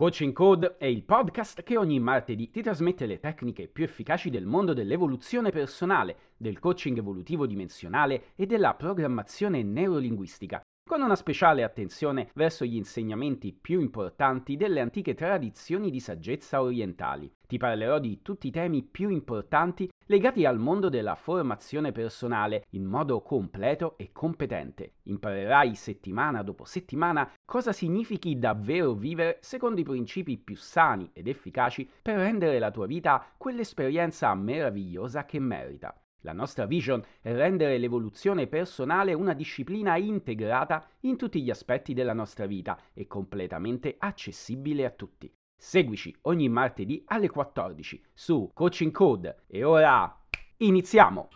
Coaching Code è il podcast che ogni martedì ti trasmette le tecniche più efficaci del mondo dell'evoluzione personale, del coaching evolutivo dimensionale e della programmazione neurolinguistica, con una speciale attenzione verso gli insegnamenti più importanti delle antiche tradizioni di saggezza orientali. Ti parlerò di tutti i temi più importanti legati al mondo della formazione personale in modo completo e competente. Imparerai settimana dopo settimana cosa significhi davvero vivere secondo i principi più sani ed efficaci per rendere la tua vita quell'esperienza meravigliosa che merita. La nostra vision è rendere l'evoluzione personale una disciplina integrata in tutti gli aspetti della nostra vita e completamente accessibile a tutti. Seguici ogni martedì alle 14 su Coaching Code e ora iniziamo!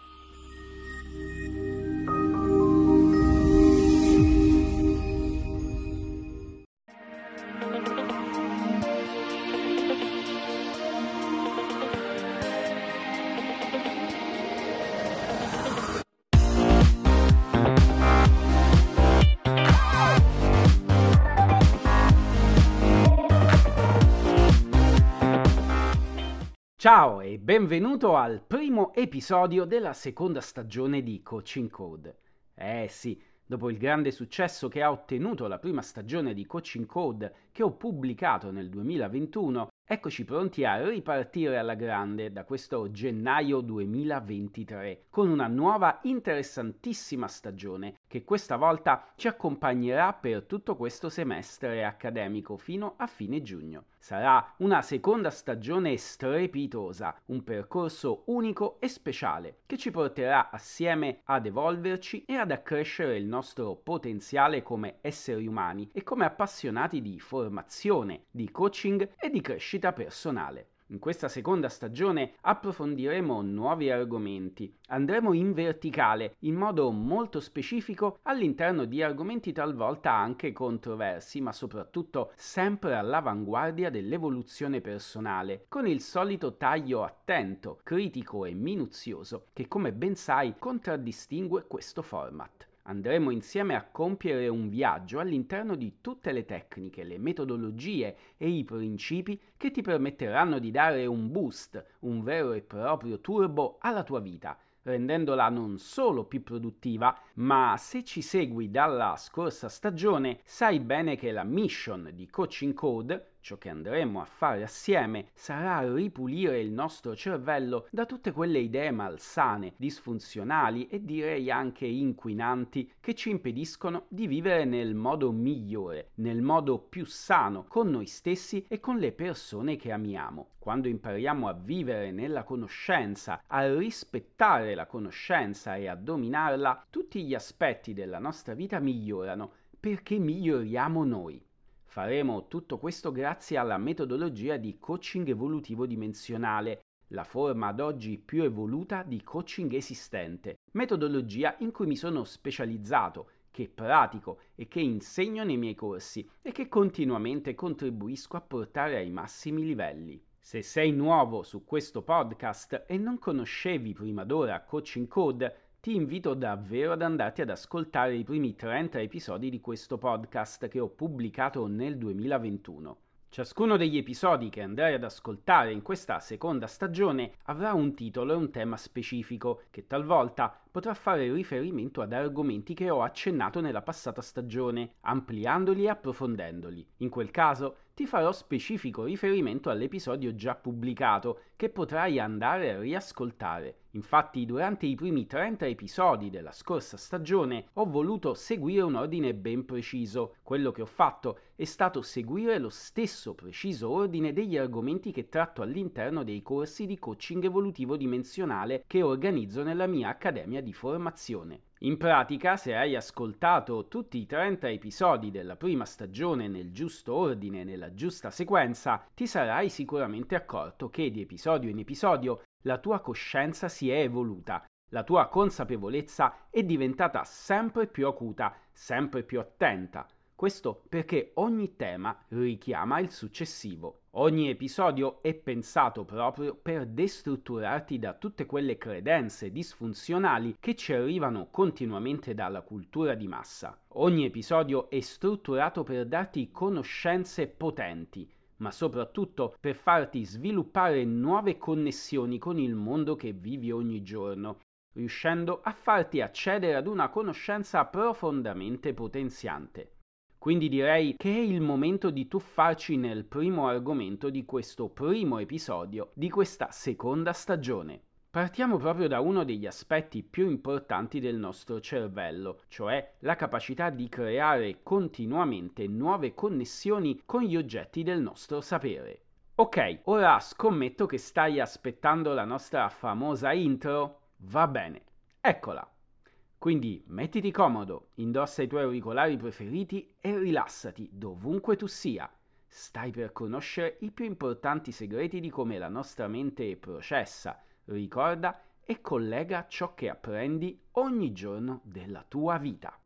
Ciao e benvenuto al primo episodio della seconda stagione di Coaching Code. Eh sì, dopo il grande successo che ha ottenuto la prima stagione di Coaching Code che ho pubblicato nel 2021, Eccoci pronti a ripartire alla grande da questo gennaio 2023 con una nuova interessantissima stagione che questa volta ci accompagnerà per tutto questo semestre accademico fino a fine giugno. Sarà una seconda stagione strepitosa, un percorso unico e speciale che ci porterà assieme ad evolverci e ad accrescere il nostro potenziale come esseri umani e come appassionati di formazione, di coaching e di crescita personale. In questa seconda stagione approfondiremo nuovi argomenti, andremo in verticale in modo molto specifico all'interno di argomenti talvolta anche controversi, ma soprattutto sempre all'avanguardia dell'evoluzione personale, con il solito taglio attento, critico e minuzioso che come ben sai contraddistingue questo format. Andremo insieme a compiere un viaggio all'interno di tutte le tecniche, le metodologie e i principi che ti permetteranno di dare un boost, un vero e proprio turbo alla tua vita, rendendola non solo più produttiva, ma se ci segui dalla scorsa stagione sai bene che la mission di Coaching Code Ciò che andremo a fare assieme sarà ripulire il nostro cervello da tutte quelle idee malsane, disfunzionali e direi anche inquinanti che ci impediscono di vivere nel modo migliore, nel modo più sano con noi stessi e con le persone che amiamo. Quando impariamo a vivere nella conoscenza, a rispettare la conoscenza e a dominarla, tutti gli aspetti della nostra vita migliorano perché miglioriamo noi. Faremo tutto questo grazie alla metodologia di coaching evolutivo dimensionale, la forma ad oggi più evoluta di coaching esistente, metodologia in cui mi sono specializzato, che pratico e che insegno nei miei corsi e che continuamente contribuisco a portare ai massimi livelli. Se sei nuovo su questo podcast e non conoscevi prima d'ora Coaching Code, ti invito davvero ad andarti ad ascoltare i primi 30 episodi di questo podcast che ho pubblicato nel 2021. Ciascuno degli episodi che andrai ad ascoltare in questa seconda stagione avrà un titolo e un tema specifico che talvolta potrà fare riferimento ad argomenti che ho accennato nella passata stagione, ampliandoli e approfondendoli. In quel caso ti farò specifico riferimento all'episodio già pubblicato che potrai andare a riascoltare. Infatti durante i primi 30 episodi della scorsa stagione ho voluto seguire un ordine ben preciso. Quello che ho fatto è stato seguire lo stesso preciso ordine degli argomenti che tratto all'interno dei corsi di coaching evolutivo dimensionale che organizzo nella mia accademia di formazione. In pratica, se hai ascoltato tutti i 30 episodi della prima stagione nel giusto ordine e nella giusta sequenza, ti sarai sicuramente accorto che di episodio in episodio la tua coscienza si è evoluta, la tua consapevolezza è diventata sempre più acuta, sempre più attenta. Questo perché ogni tema richiama il successivo. Ogni episodio è pensato proprio per destrutturarti da tutte quelle credenze disfunzionali che ci arrivano continuamente dalla cultura di massa. Ogni episodio è strutturato per darti conoscenze potenti, ma soprattutto per farti sviluppare nuove connessioni con il mondo che vivi ogni giorno, riuscendo a farti accedere ad una conoscenza profondamente potenziante. Quindi direi che è il momento di tuffarci nel primo argomento di questo primo episodio di questa seconda stagione. Partiamo proprio da uno degli aspetti più importanti del nostro cervello, cioè la capacità di creare continuamente nuove connessioni con gli oggetti del nostro sapere. Ok, ora scommetto che stai aspettando la nostra famosa intro? Va bene, eccola. Quindi mettiti comodo, indossa i tuoi auricolari preferiti e rilassati dovunque tu sia. Stai per conoscere i più importanti segreti di come la nostra mente processa ricorda e collega ciò che apprendi ogni giorno della tua vita.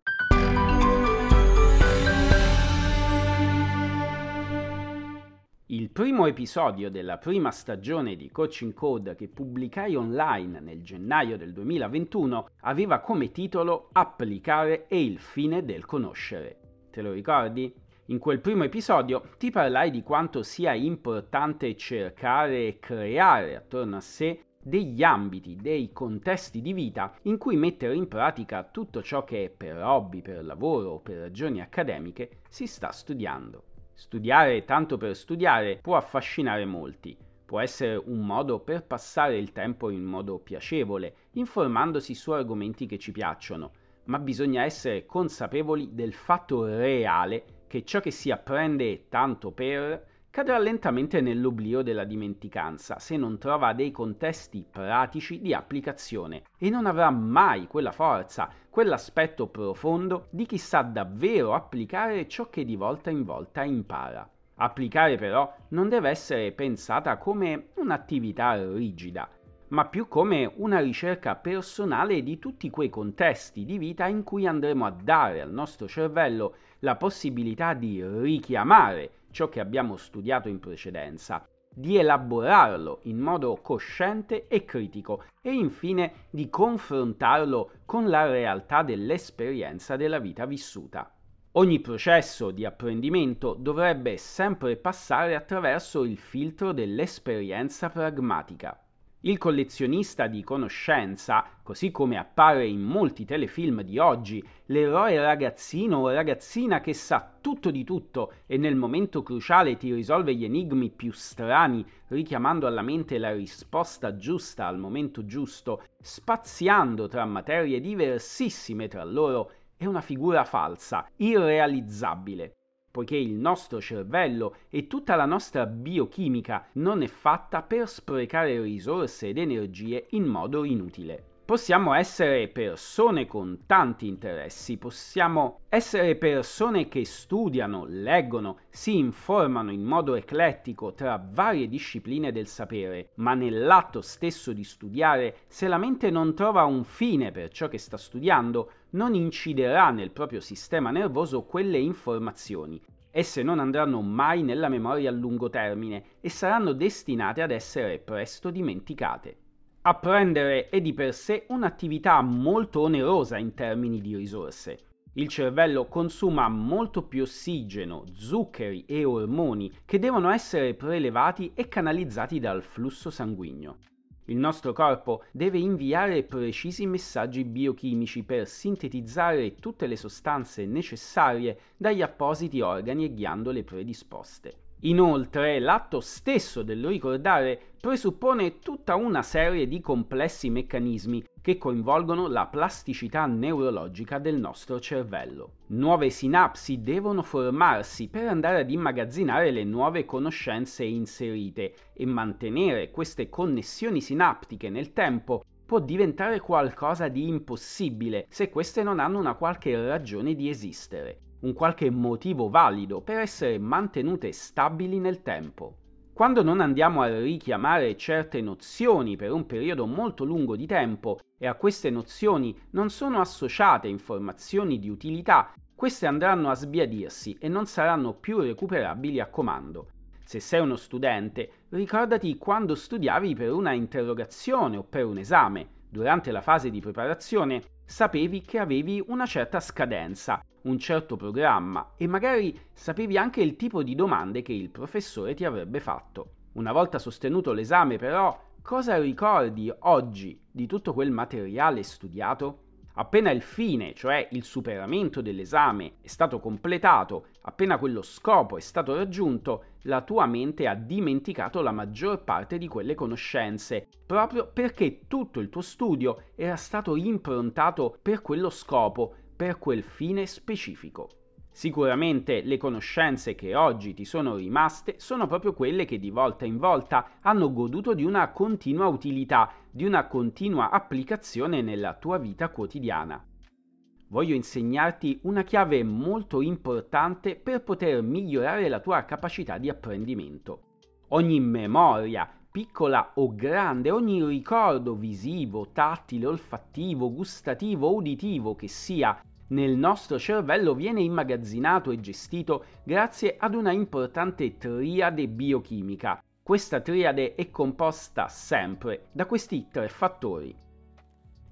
Il primo episodio della prima stagione di Coaching Code che pubblicai online nel gennaio del 2021 aveva come titolo Applicare e il fine del conoscere. Te lo ricordi? In quel primo episodio ti parlai di quanto sia importante cercare e creare attorno a sé degli ambiti, dei contesti di vita in cui mettere in pratica tutto ciò che per hobby, per lavoro o per ragioni accademiche si sta studiando. Studiare tanto per studiare può affascinare molti, può essere un modo per passare il tempo in modo piacevole, informandosi su argomenti che ci piacciono, ma bisogna essere consapevoli del fatto reale che ciò che si apprende tanto per cadrà lentamente nell'oblio della dimenticanza se non trova dei contesti pratici di applicazione. E non avrà mai quella forza, quell'aspetto profondo di chi sa davvero applicare ciò che di volta in volta impara. Applicare però non deve essere pensata come un'attività rigida, ma più come una ricerca personale di tutti quei contesti di vita in cui andremo a dare al nostro cervello la possibilità di richiamare ciò che abbiamo studiato in precedenza, di elaborarlo in modo cosciente e critico e infine di confrontarlo con la realtà dell'esperienza della vita vissuta. Ogni processo di apprendimento dovrebbe sempre passare attraverso il filtro dell'esperienza pragmatica. Il collezionista di conoscenza, così come appare in molti telefilm di oggi, l'eroe ragazzino o ragazzina che sa tutto di tutto e nel momento cruciale ti risolve gli enigmi più strani, richiamando alla mente la risposta giusta al momento giusto, spaziando tra materie diversissime tra loro, è una figura falsa, irrealizzabile poiché il nostro cervello e tutta la nostra biochimica non è fatta per sprecare risorse ed energie in modo inutile. Possiamo essere persone con tanti interessi, possiamo essere persone che studiano, leggono, si informano in modo eclettico tra varie discipline del sapere, ma nell'atto stesso di studiare, se la mente non trova un fine per ciò che sta studiando, non inciderà nel proprio sistema nervoso quelle informazioni. Esse non andranno mai nella memoria a lungo termine e saranno destinate ad essere presto dimenticate. Apprendere è di per sé un'attività molto onerosa in termini di risorse. Il cervello consuma molto più ossigeno, zuccheri e ormoni che devono essere prelevati e canalizzati dal flusso sanguigno. Il nostro corpo deve inviare precisi messaggi biochimici per sintetizzare tutte le sostanze necessarie dagli appositi organi e ghiandole predisposte. Inoltre, l'atto stesso del ricordare presuppone tutta una serie di complessi meccanismi che coinvolgono la plasticità neurologica del nostro cervello. Nuove sinapsi devono formarsi per andare ad immagazzinare le nuove conoscenze inserite e mantenere queste connessioni sinaptiche nel tempo può diventare qualcosa di impossibile se queste non hanno una qualche ragione di esistere un qualche motivo valido per essere mantenute stabili nel tempo. Quando non andiamo a richiamare certe nozioni per un periodo molto lungo di tempo e a queste nozioni non sono associate informazioni di utilità, queste andranno a sbiadirsi e non saranno più recuperabili a comando. Se sei uno studente, ricordati quando studiavi per una interrogazione o per un esame. Durante la fase di preparazione sapevi che avevi una certa scadenza un certo programma e magari sapevi anche il tipo di domande che il professore ti avrebbe fatto. Una volta sostenuto l'esame però, cosa ricordi oggi di tutto quel materiale studiato? Appena il fine, cioè il superamento dell'esame, è stato completato, appena quello scopo è stato raggiunto, la tua mente ha dimenticato la maggior parte di quelle conoscenze, proprio perché tutto il tuo studio era stato improntato per quello scopo, per quel fine specifico. Sicuramente le conoscenze che oggi ti sono rimaste sono proprio quelle che di volta in volta hanno goduto di una continua utilità, di una continua applicazione nella tua vita quotidiana. Voglio insegnarti una chiave molto importante per poter migliorare la tua capacità di apprendimento. Ogni memoria, piccola o grande, ogni ricordo visivo, tattile, olfattivo, gustativo, uditivo che sia nel nostro cervello viene immagazzinato e gestito grazie ad una importante triade biochimica. Questa triade è composta sempre da questi tre fattori.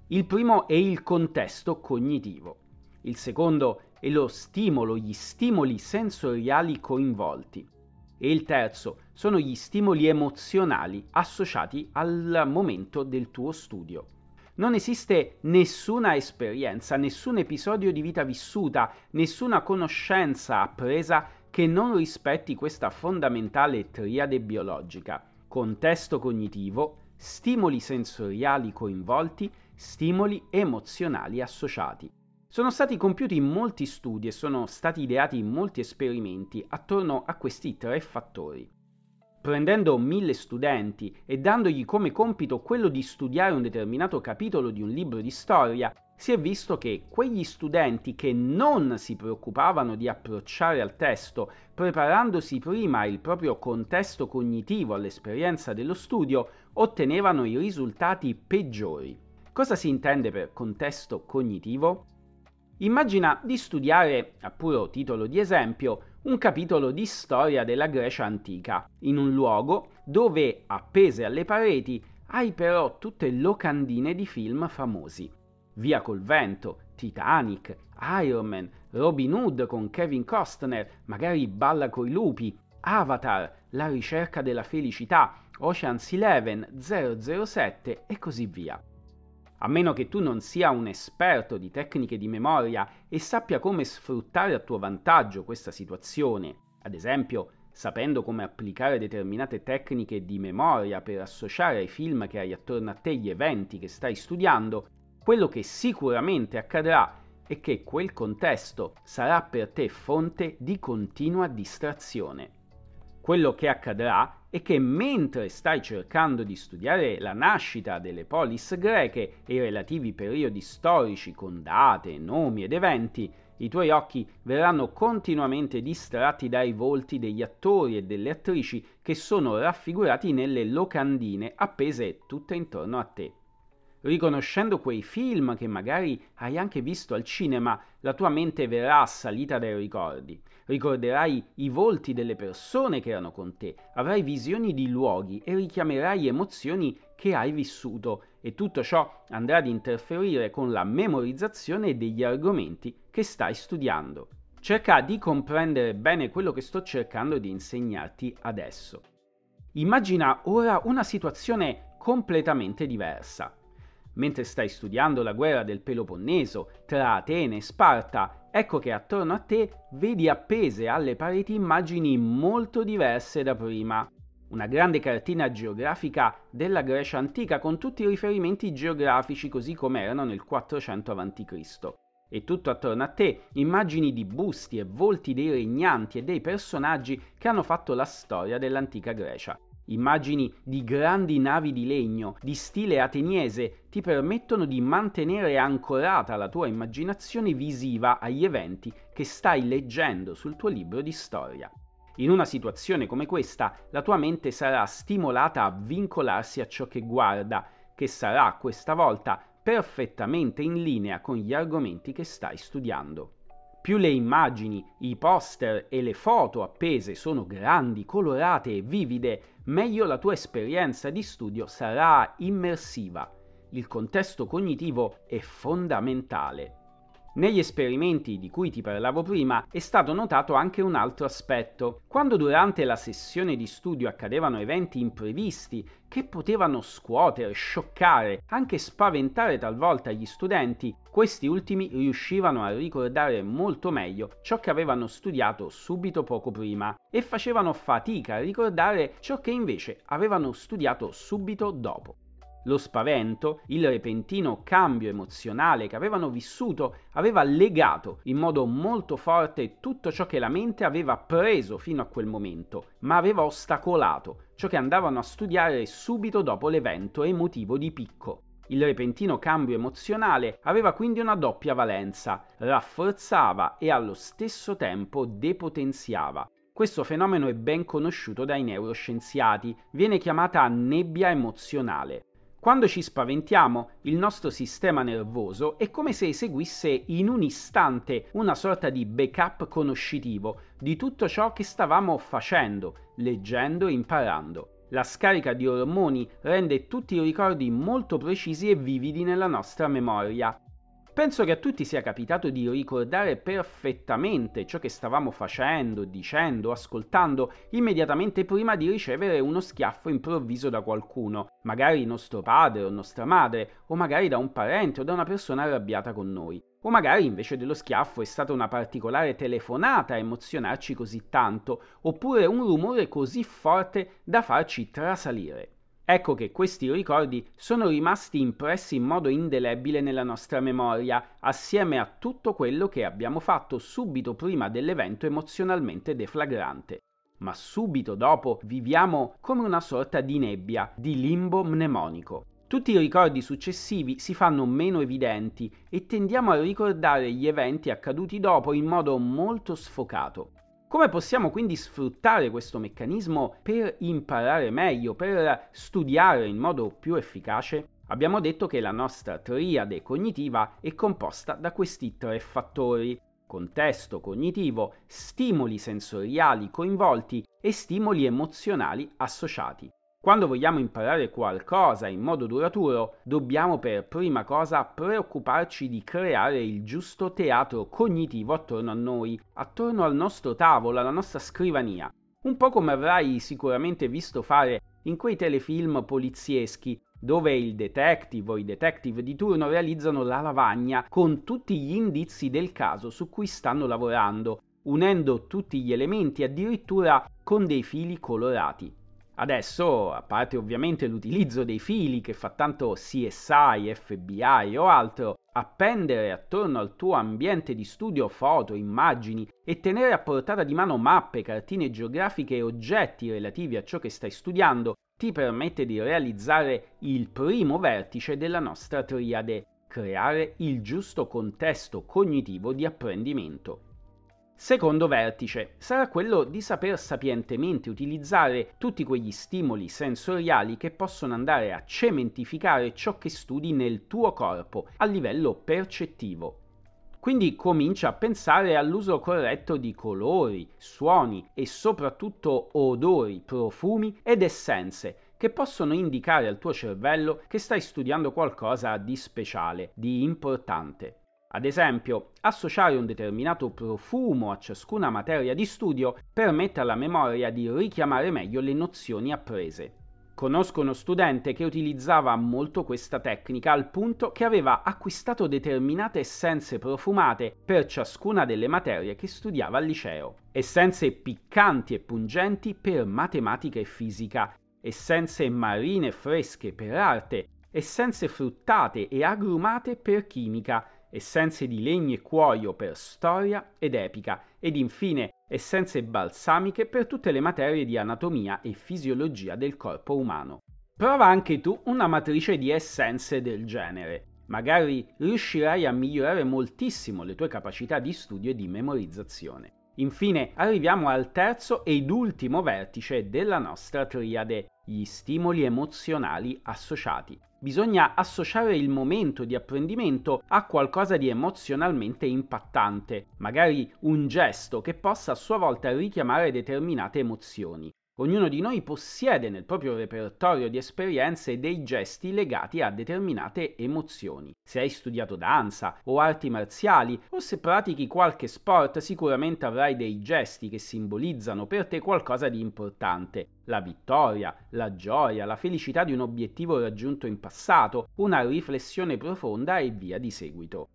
Il primo è il contesto cognitivo, il secondo è lo stimolo, gli stimoli sensoriali coinvolti e il terzo sono gli stimoli emozionali associati al momento del tuo studio. Non esiste nessuna esperienza, nessun episodio di vita vissuta, nessuna conoscenza appresa che non rispetti questa fondamentale triade biologica. Contesto cognitivo, stimoli sensoriali coinvolti, stimoli emozionali associati. Sono stati compiuti molti studi e sono stati ideati molti esperimenti attorno a questi tre fattori prendendo mille studenti e dandogli come compito quello di studiare un determinato capitolo di un libro di storia, si è visto che quegli studenti che non si preoccupavano di approcciare al testo, preparandosi prima il proprio contesto cognitivo all'esperienza dello studio, ottenevano i risultati peggiori. Cosa si intende per contesto cognitivo? Immagina di studiare, a puro titolo di esempio, un capitolo di storia della Grecia antica, in un luogo dove, appese alle pareti, hai però tutte locandine di film famosi. Via col vento, Titanic, Iron Man, Robin Hood con Kevin Costner, magari Balla coi lupi, Avatar, La ricerca della felicità, Ocean's Eleven, 007 e così via. A meno che tu non sia un esperto di tecniche di memoria e sappia come sfruttare a tuo vantaggio questa situazione, ad esempio sapendo come applicare determinate tecniche di memoria per associare ai film che hai attorno a te gli eventi che stai studiando, quello che sicuramente accadrà è che quel contesto sarà per te fonte di continua distrazione. Quello che accadrà è che mentre stai cercando di studiare la nascita delle polis greche e i relativi periodi storici con date, nomi ed eventi, i tuoi occhi verranno continuamente distratti dai volti degli attori e delle attrici che sono raffigurati nelle locandine appese tutte intorno a te. Riconoscendo quei film che magari hai anche visto al cinema, la tua mente verrà assalita dai ricordi. Ricorderai i volti delle persone che erano con te, avrai visioni di luoghi e richiamerai emozioni che hai vissuto e tutto ciò andrà ad interferire con la memorizzazione degli argomenti che stai studiando. Cerca di comprendere bene quello che sto cercando di insegnarti adesso. Immagina ora una situazione completamente diversa. Mentre stai studiando la guerra del Peloponneso tra Atene e Sparta, ecco che attorno a te vedi appese alle pareti immagini molto diverse da prima. Una grande cartina geografica della Grecia antica con tutti i riferimenti geografici così come erano nel 400 a.C. E tutto attorno a te immagini di busti e volti dei regnanti e dei personaggi che hanno fatto la storia dell'antica Grecia. Immagini di grandi navi di legno, di stile ateniese, ti permettono di mantenere ancorata la tua immaginazione visiva agli eventi che stai leggendo sul tuo libro di storia. In una situazione come questa, la tua mente sarà stimolata a vincolarsi a ciò che guarda, che sarà questa volta perfettamente in linea con gli argomenti che stai studiando. Più le immagini, i poster e le foto appese sono grandi, colorate e vivide, meglio la tua esperienza di studio sarà immersiva. Il contesto cognitivo è fondamentale. Negli esperimenti di cui ti parlavo prima è stato notato anche un altro aspetto. Quando durante la sessione di studio accadevano eventi imprevisti che potevano scuotere, scioccare, anche spaventare talvolta gli studenti, questi ultimi riuscivano a ricordare molto meglio ciò che avevano studiato subito poco prima e facevano fatica a ricordare ciò che invece avevano studiato subito dopo. Lo spavento, il repentino cambio emozionale che avevano vissuto, aveva legato in modo molto forte tutto ciò che la mente aveva preso fino a quel momento, ma aveva ostacolato ciò che andavano a studiare subito dopo l'evento emotivo di picco. Il repentino cambio emozionale aveva quindi una doppia valenza, rafforzava e allo stesso tempo depotenziava. Questo fenomeno è ben conosciuto dai neuroscienziati, viene chiamata nebbia emozionale. Quando ci spaventiamo, il nostro sistema nervoso è come se eseguisse in un istante una sorta di backup conoscitivo di tutto ciò che stavamo facendo, leggendo e imparando. La scarica di ormoni rende tutti i ricordi molto precisi e vividi nella nostra memoria. Penso che a tutti sia capitato di ricordare perfettamente ciò che stavamo facendo, dicendo, ascoltando immediatamente prima di ricevere uno schiaffo improvviso da qualcuno, magari nostro padre o nostra madre, o magari da un parente o da una persona arrabbiata con noi. O magari invece dello schiaffo è stata una particolare telefonata a emozionarci così tanto, oppure un rumore così forte da farci trasalire. Ecco che questi ricordi sono rimasti impressi in modo indelebile nella nostra memoria, assieme a tutto quello che abbiamo fatto subito prima dell'evento emozionalmente deflagrante. Ma subito dopo viviamo come una sorta di nebbia, di limbo mnemonico. Tutti i ricordi successivi si fanno meno evidenti e tendiamo a ricordare gli eventi accaduti dopo in modo molto sfocato. Come possiamo quindi sfruttare questo meccanismo per imparare meglio, per studiare in modo più efficace? Abbiamo detto che la nostra triade cognitiva è composta da questi tre fattori. Contesto cognitivo, stimoli sensoriali coinvolti e stimoli emozionali associati. Quando vogliamo imparare qualcosa in modo duraturo, dobbiamo per prima cosa preoccuparci di creare il giusto teatro cognitivo attorno a noi, attorno al nostro tavolo, alla nostra scrivania. Un po' come avrai sicuramente visto fare in quei telefilm polizieschi dove il detective o i detective di turno realizzano la lavagna con tutti gli indizi del caso su cui stanno lavorando, unendo tutti gli elementi addirittura con dei fili colorati. Adesso, a parte ovviamente l'utilizzo dei fili che fa tanto CSI, FBI o altro, appendere attorno al tuo ambiente di studio foto, immagini e tenere a portata di mano mappe, cartine geografiche e oggetti relativi a ciò che stai studiando ti permette di realizzare il primo vertice della nostra triade, creare il giusto contesto cognitivo di apprendimento. Secondo vertice sarà quello di saper sapientemente utilizzare tutti quegli stimoli sensoriali che possono andare a cementificare ciò che studi nel tuo corpo a livello percettivo. Quindi comincia a pensare all'uso corretto di colori, suoni e soprattutto odori, profumi ed essenze che possono indicare al tuo cervello che stai studiando qualcosa di speciale, di importante. Ad esempio, associare un determinato profumo a ciascuna materia di studio permette alla memoria di richiamare meglio le nozioni apprese. Conosco uno studente che utilizzava molto questa tecnica al punto che aveva acquistato determinate essenze profumate per ciascuna delle materie che studiava al liceo. Essenze piccanti e pungenti per matematica e fisica, essenze marine fresche per arte, essenze fruttate e agrumate per chimica, essenze di legno e cuoio per storia ed epica ed infine essenze balsamiche per tutte le materie di anatomia e fisiologia del corpo umano. Prova anche tu una matrice di essenze del genere. Magari riuscirai a migliorare moltissimo le tue capacità di studio e di memorizzazione. Infine arriviamo al terzo ed ultimo vertice della nostra triade, gli stimoli emozionali associati. Bisogna associare il momento di apprendimento a qualcosa di emozionalmente impattante, magari un gesto che possa a sua volta richiamare determinate emozioni. Ognuno di noi possiede nel proprio repertorio di esperienze dei gesti legati a determinate emozioni. Se hai studiato danza o arti marziali o se pratichi qualche sport, sicuramente avrai dei gesti che simbolizzano per te qualcosa di importante. La vittoria, la gioia, la felicità di un obiettivo raggiunto in passato, una riflessione profonda e via di seguito.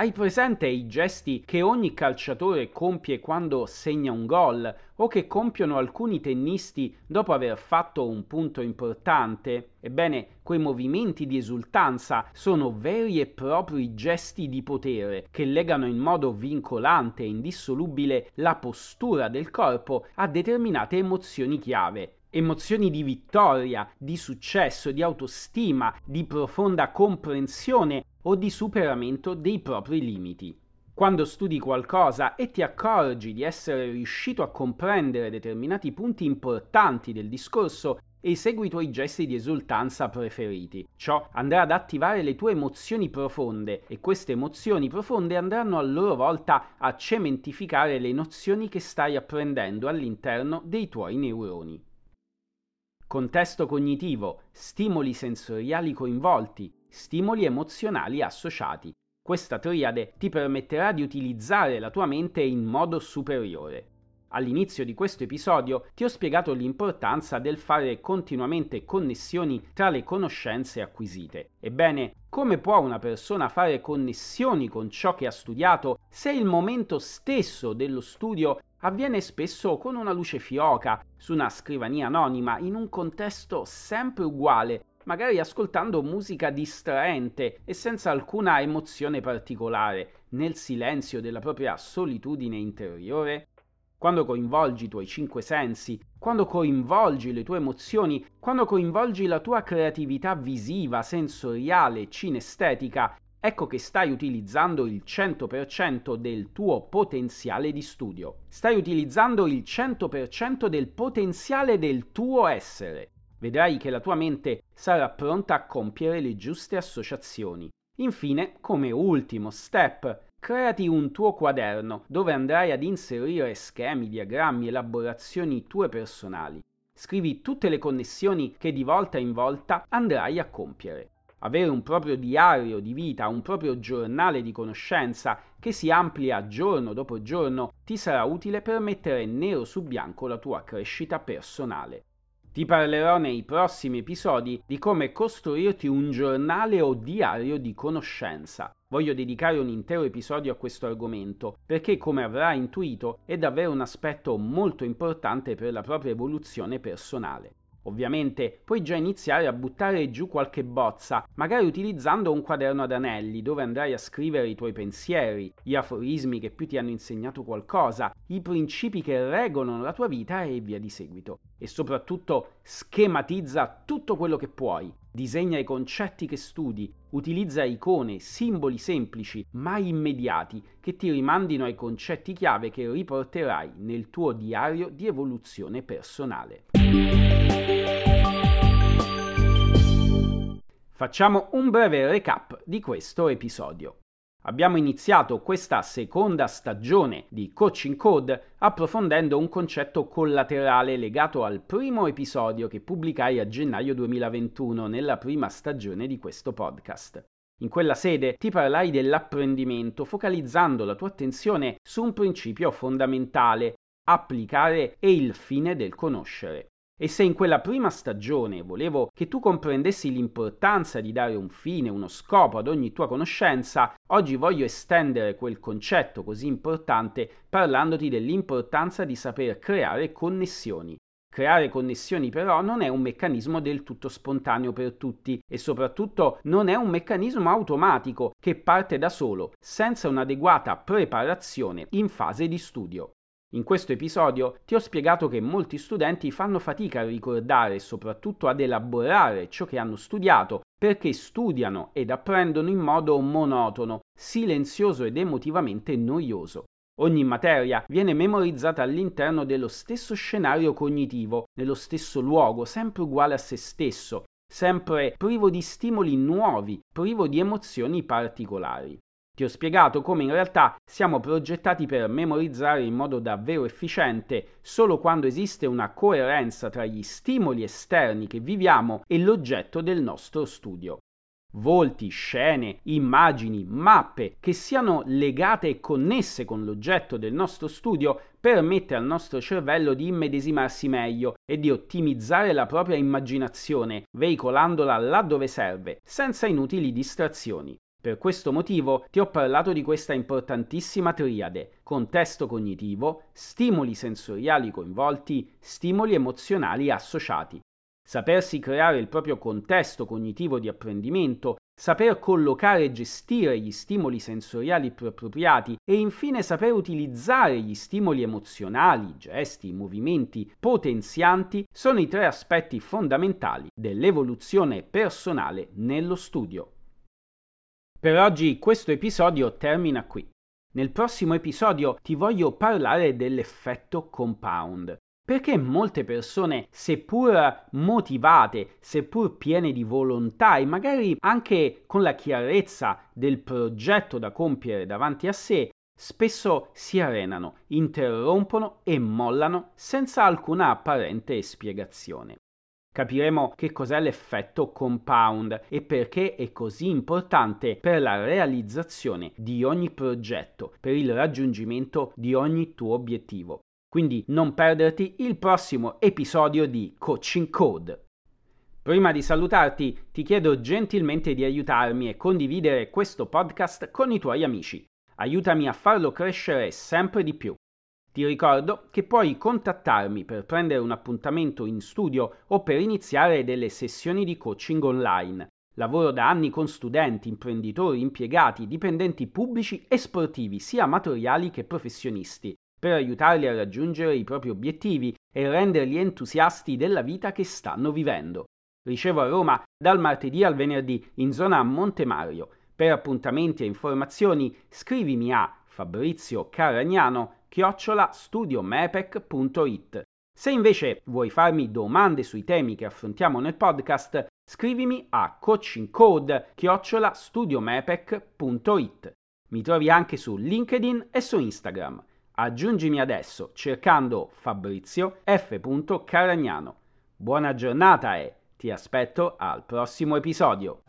Hai presente i gesti che ogni calciatore compie quando segna un gol o che compiono alcuni tennisti dopo aver fatto un punto importante? Ebbene, quei movimenti di esultanza sono veri e propri gesti di potere che legano in modo vincolante e indissolubile la postura del corpo a determinate emozioni chiave emozioni di vittoria, di successo, di autostima, di profonda comprensione o di superamento dei propri limiti. Quando studi qualcosa e ti accorgi di essere riuscito a comprendere determinati punti importanti del discorso, esegui i tuoi gesti di esultanza preferiti. Ciò andrà ad attivare le tue emozioni profonde e queste emozioni profonde andranno a loro volta a cementificare le nozioni che stai apprendendo all'interno dei tuoi neuroni. Contesto cognitivo, stimoli sensoriali coinvolti, stimoli emozionali associati. Questa triade ti permetterà di utilizzare la tua mente in modo superiore. All'inizio di questo episodio ti ho spiegato l'importanza del fare continuamente connessioni tra le conoscenze acquisite. Ebbene, come può una persona fare connessioni con ciò che ha studiato se il momento stesso dello studio avviene spesso con una luce fioca, su una scrivania anonima, in un contesto sempre uguale, magari ascoltando musica distraente e senza alcuna emozione particolare, nel silenzio della propria solitudine interiore? Quando coinvolgi i tuoi cinque sensi, quando coinvolgi le tue emozioni, quando coinvolgi la tua creatività visiva, sensoriale, cinestetica, ecco che stai utilizzando il 100% del tuo potenziale di studio. Stai utilizzando il 100% del potenziale del tuo essere. Vedrai che la tua mente sarà pronta a compiere le giuste associazioni. Infine, come ultimo step, creati un tuo quaderno dove andrai ad inserire schemi, diagrammi, elaborazioni tue personali. Scrivi tutte le connessioni che di volta in volta andrai a compiere avere un proprio diario di vita, un proprio giornale di conoscenza che si amplia giorno dopo giorno, ti sarà utile per mettere nero su bianco la tua crescita personale. Ti parlerò nei prossimi episodi di come costruirti un giornale o diario di conoscenza. Voglio dedicare un intero episodio a questo argomento perché, come avrai intuito, è davvero un aspetto molto importante per la propria evoluzione personale. Ovviamente puoi già iniziare a buttare giù qualche bozza, magari utilizzando un quaderno ad anelli dove andrai a scrivere i tuoi pensieri, gli aforismi che più ti hanno insegnato qualcosa, i principi che regolano la tua vita e via di seguito. E soprattutto schematizza tutto quello che puoi. Disegna i concetti che studi, utilizza icone, simboli semplici, ma immediati, che ti rimandino ai concetti chiave che riporterai nel tuo diario di evoluzione personale. Facciamo un breve recap di questo episodio. Abbiamo iniziato questa seconda stagione di Coaching Code approfondendo un concetto collaterale legato al primo episodio che pubblicai a gennaio 2021 nella prima stagione di questo podcast. In quella sede ti parlai dell'apprendimento focalizzando la tua attenzione su un principio fondamentale, applicare e il fine del conoscere. E se in quella prima stagione volevo che tu comprendessi l'importanza di dare un fine, uno scopo ad ogni tua conoscenza, oggi voglio estendere quel concetto così importante parlandoti dell'importanza di saper creare connessioni. Creare connessioni però non è un meccanismo del tutto spontaneo per tutti e soprattutto non è un meccanismo automatico che parte da solo, senza un'adeguata preparazione in fase di studio. In questo episodio ti ho spiegato che molti studenti fanno fatica a ricordare e soprattutto ad elaborare ciò che hanno studiato perché studiano ed apprendono in modo monotono, silenzioso ed emotivamente noioso. Ogni materia viene memorizzata all'interno dello stesso scenario cognitivo, nello stesso luogo, sempre uguale a se stesso, sempre privo di stimoli nuovi, privo di emozioni particolari. Ti ho spiegato come in realtà siamo progettati per memorizzare in modo davvero efficiente solo quando esiste una coerenza tra gli stimoli esterni che viviamo e l'oggetto del nostro studio. Volti, scene, immagini, mappe che siano legate e connesse con l'oggetto del nostro studio permette al nostro cervello di immedesimarsi meglio e di ottimizzare la propria immaginazione, veicolandola là dove serve, senza inutili distrazioni. Per questo motivo ti ho parlato di questa importantissima triade, contesto cognitivo, stimoli sensoriali coinvolti, stimoli emozionali associati. Sapersi creare il proprio contesto cognitivo di apprendimento, saper collocare e gestire gli stimoli sensoriali più appropriati e infine saper utilizzare gli stimoli emozionali, gesti, movimenti potenzianti sono i tre aspetti fondamentali dell'evoluzione personale nello studio. Per oggi questo episodio termina qui. Nel prossimo episodio ti voglio parlare dell'effetto compound. Perché molte persone, seppur motivate, seppur piene di volontà e magari anche con la chiarezza del progetto da compiere davanti a sé, spesso si arenano, interrompono e mollano senza alcuna apparente spiegazione. Capiremo che cos'è l'effetto compound e perché è così importante per la realizzazione di ogni progetto, per il raggiungimento di ogni tuo obiettivo. Quindi non perderti il prossimo episodio di Coaching Code. Prima di salutarti ti chiedo gentilmente di aiutarmi e condividere questo podcast con i tuoi amici. Aiutami a farlo crescere sempre di più. Ti ricordo che puoi contattarmi per prendere un appuntamento in studio o per iniziare delle sessioni di coaching online. Lavoro da anni con studenti, imprenditori, impiegati, dipendenti pubblici e sportivi, sia amatoriali che professionisti, per aiutarli a raggiungere i propri obiettivi e renderli entusiasti della vita che stanno vivendo. Ricevo a Roma dal martedì al venerdì in zona Montemario. Per appuntamenti e informazioni scrivimi a Fabrizio Caragnano chiocciola studiomepec.it. Se invece vuoi farmi domande sui temi che affrontiamo nel podcast, scrivimi a coachingcode chiocciola studiomepec.it. Mi trovi anche su LinkedIn e su Instagram. Aggiungimi adesso cercando Fabrizio F. Caragnano. Buona giornata e ti aspetto al prossimo episodio.